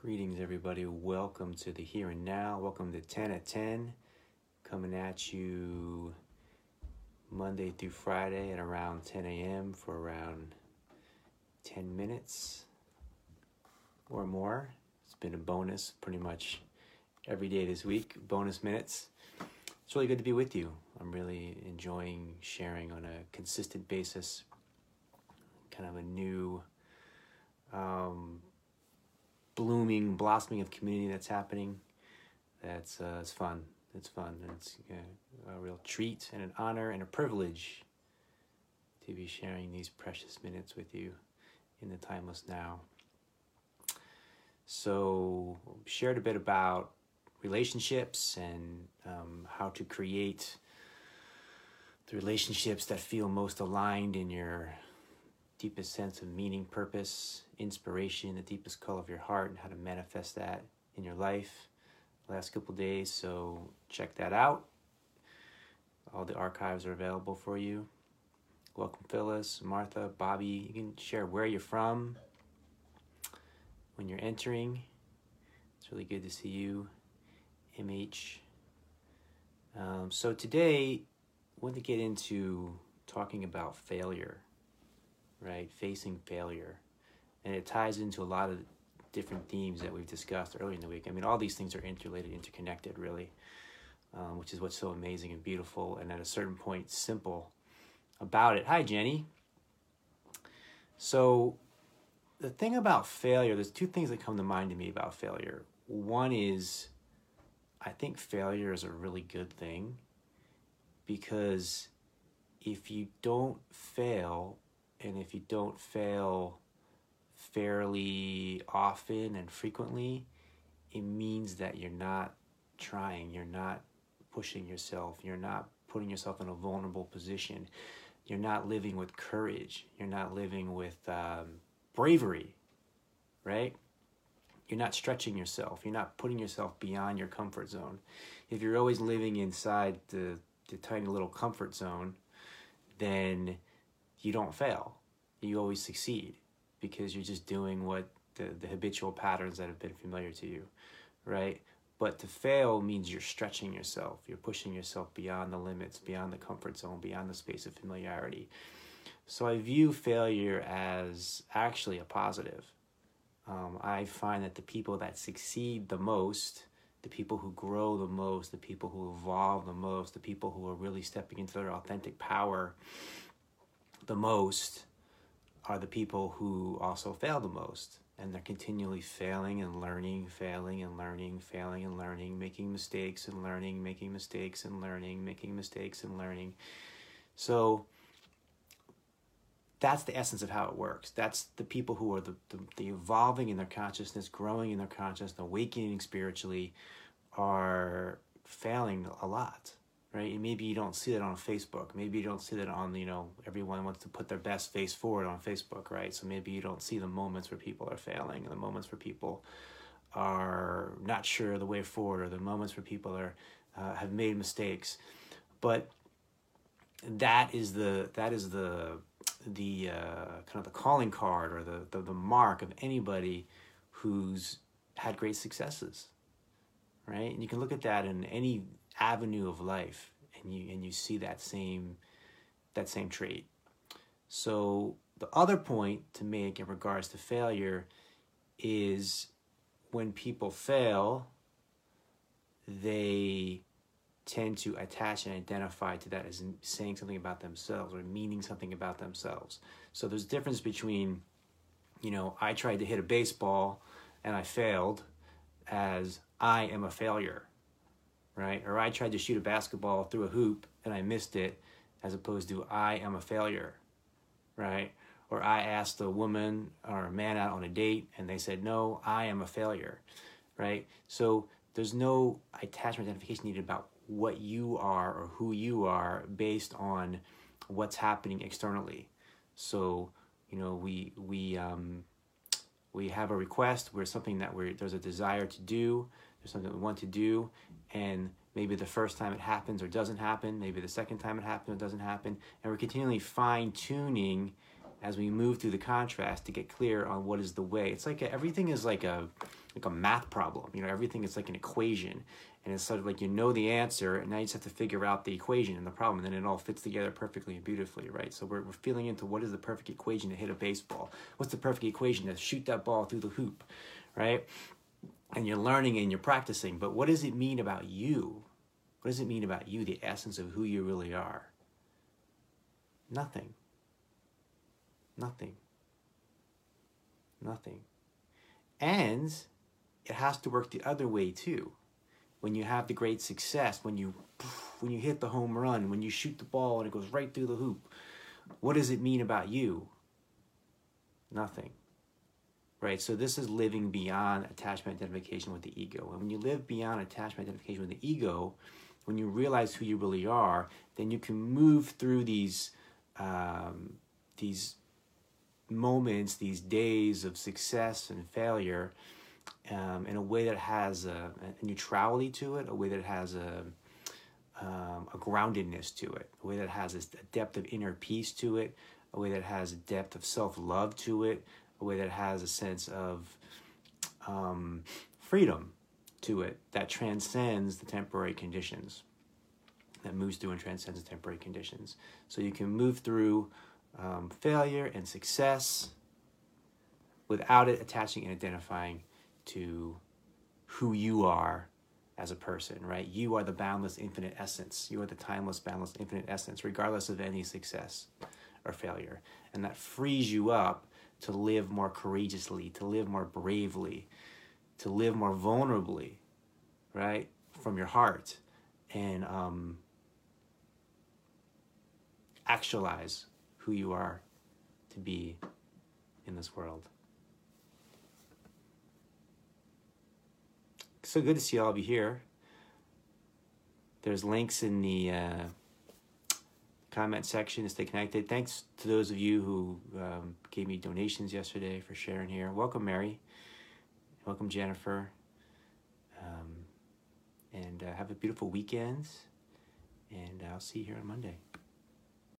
Greetings, everybody. Welcome to the here and now. Welcome to 10 at 10, coming at you Monday through Friday at around 10 a.m. for around 10 minutes or more. It's been a bonus pretty much every day this week, bonus minutes. It's really good to be with you. I'm really enjoying sharing on a consistent basis, kind of a new. Um, blooming, blossoming of community that's happening. That's uh, it's fun. It's fun. It's uh, a real treat and an honor and a privilege to be sharing these precious minutes with you in the timeless now. So, shared a bit about relationships and um, how to create the relationships that feel most aligned in your deepest sense of meaning, purpose, inspiration, the deepest call of your heart, and how to manifest that in your life last couple days. So check that out. All the archives are available for you. Welcome, Phyllis, Martha, Bobby. You can share where you're from when you're entering. It's really good to see you, MH. Um, so today, I want to get into talking about failure right? Facing failure. And it ties into a lot of different themes that we've discussed earlier in the week. I mean, all these things are interrelated, interconnected, really, um, which is what's so amazing and beautiful, and at a certain point, simple about it. Hi, Jenny. So, the thing about failure, there's two things that come to mind to me about failure. One is, I think failure is a really good thing because if you don't fail, and if you don't fail fairly often and frequently, it means that you're not trying, you're not pushing yourself, you're not putting yourself in a vulnerable position, you're not living with courage, you're not living with um, bravery, right? You're not stretching yourself, you're not putting yourself beyond your comfort zone. If you're always living inside the, the tiny little comfort zone, then you don't fail. You always succeed because you're just doing what the, the habitual patterns that have been familiar to you, right? But to fail means you're stretching yourself, you're pushing yourself beyond the limits, beyond the comfort zone, beyond the space of familiarity. So I view failure as actually a positive. Um, I find that the people that succeed the most, the people who grow the most, the people who evolve the most, the people who are really stepping into their authentic power, the most are the people who also fail the most. And they're continually failing and learning, failing and learning, failing and learning, making mistakes and learning, making mistakes and learning, making mistakes and learning. So that's the essence of how it works. That's the people who are the, the, the evolving in their consciousness, growing in their consciousness, awakening spiritually, are failing a lot right? And maybe you don't see that on Facebook. Maybe you don't see that on, you know, everyone wants to put their best face forward on Facebook, right? So maybe you don't see the moments where people are failing and the moments where people are not sure the way forward or the moments where people are uh, have made mistakes. But that is the that is the the uh, kind of the calling card or the, the the mark of anybody who's had great successes right and you can look at that in any avenue of life and you and you see that same that same trait. So the other point to make in regards to failure is when people fail they tend to attach and identify to that as saying something about themselves or meaning something about themselves. So there's a difference between you know i tried to hit a baseball and i failed as i am a failure right? Or I tried to shoot a basketball through a hoop and I missed it, as opposed to I am a failure, right? Or I asked a woman or a man out on a date and they said, no, I am a failure, right? So there's no attachment identification needed about what you are or who you are based on what's happening externally. So, you know, we, we, um, we have a request, we're something that we're, there's a desire to do, there's something we want to do, and maybe the first time it happens or doesn't happen, maybe the second time it happens or doesn't happen, and we're continually fine tuning as we move through the contrast to get clear on what is the way. It's like a, everything is like a like a math problem. You know, everything is like an equation, and it's sort of like you know the answer, and now you just have to figure out the equation and the problem, and then it all fits together perfectly and beautifully, right? So we're we're feeling into what is the perfect equation to hit a baseball? What's the perfect equation to shoot that ball through the hoop, right? And you're learning and you're practicing, but what does it mean about you? What does it mean about you, the essence of who you really are? Nothing. Nothing. Nothing. And it has to work the other way too. When you have the great success, when you when you hit the home run, when you shoot the ball and it goes right through the hoop, what does it mean about you? Nothing. Right? So this is living beyond attachment identification with the ego. And when you live beyond attachment identification with the ego, when you realize who you really are, then you can move through these um, these moments, these days of success and failure, um, in a way that has a, a, neutrality to it, a way that has a um, a groundedness to it, a way that has a depth of inner peace to it, a way that has a depth of self love to it, a way that has a sense of um, freedom to it that transcends the temporary conditions, that moves through and transcends the temporary conditions. So you can move through um, failure and success without it attaching and identifying to who you are as a person, right? You are the boundless, infinite essence. You are the timeless, boundless, infinite essence, regardless of any success or failure. And that frees you up to live more courageously, to live more bravely, to live more vulnerably, right? From your heart and um, actualize who you are to be in this world. So good to see all of you here. There's links in the uh, comment section to stay connected. Thanks to those of you who um, gave me donations yesterday for sharing here. Welcome, Mary. Welcome, Jennifer. Um, and uh, have a beautiful weekend. And I'll see you here on Monday.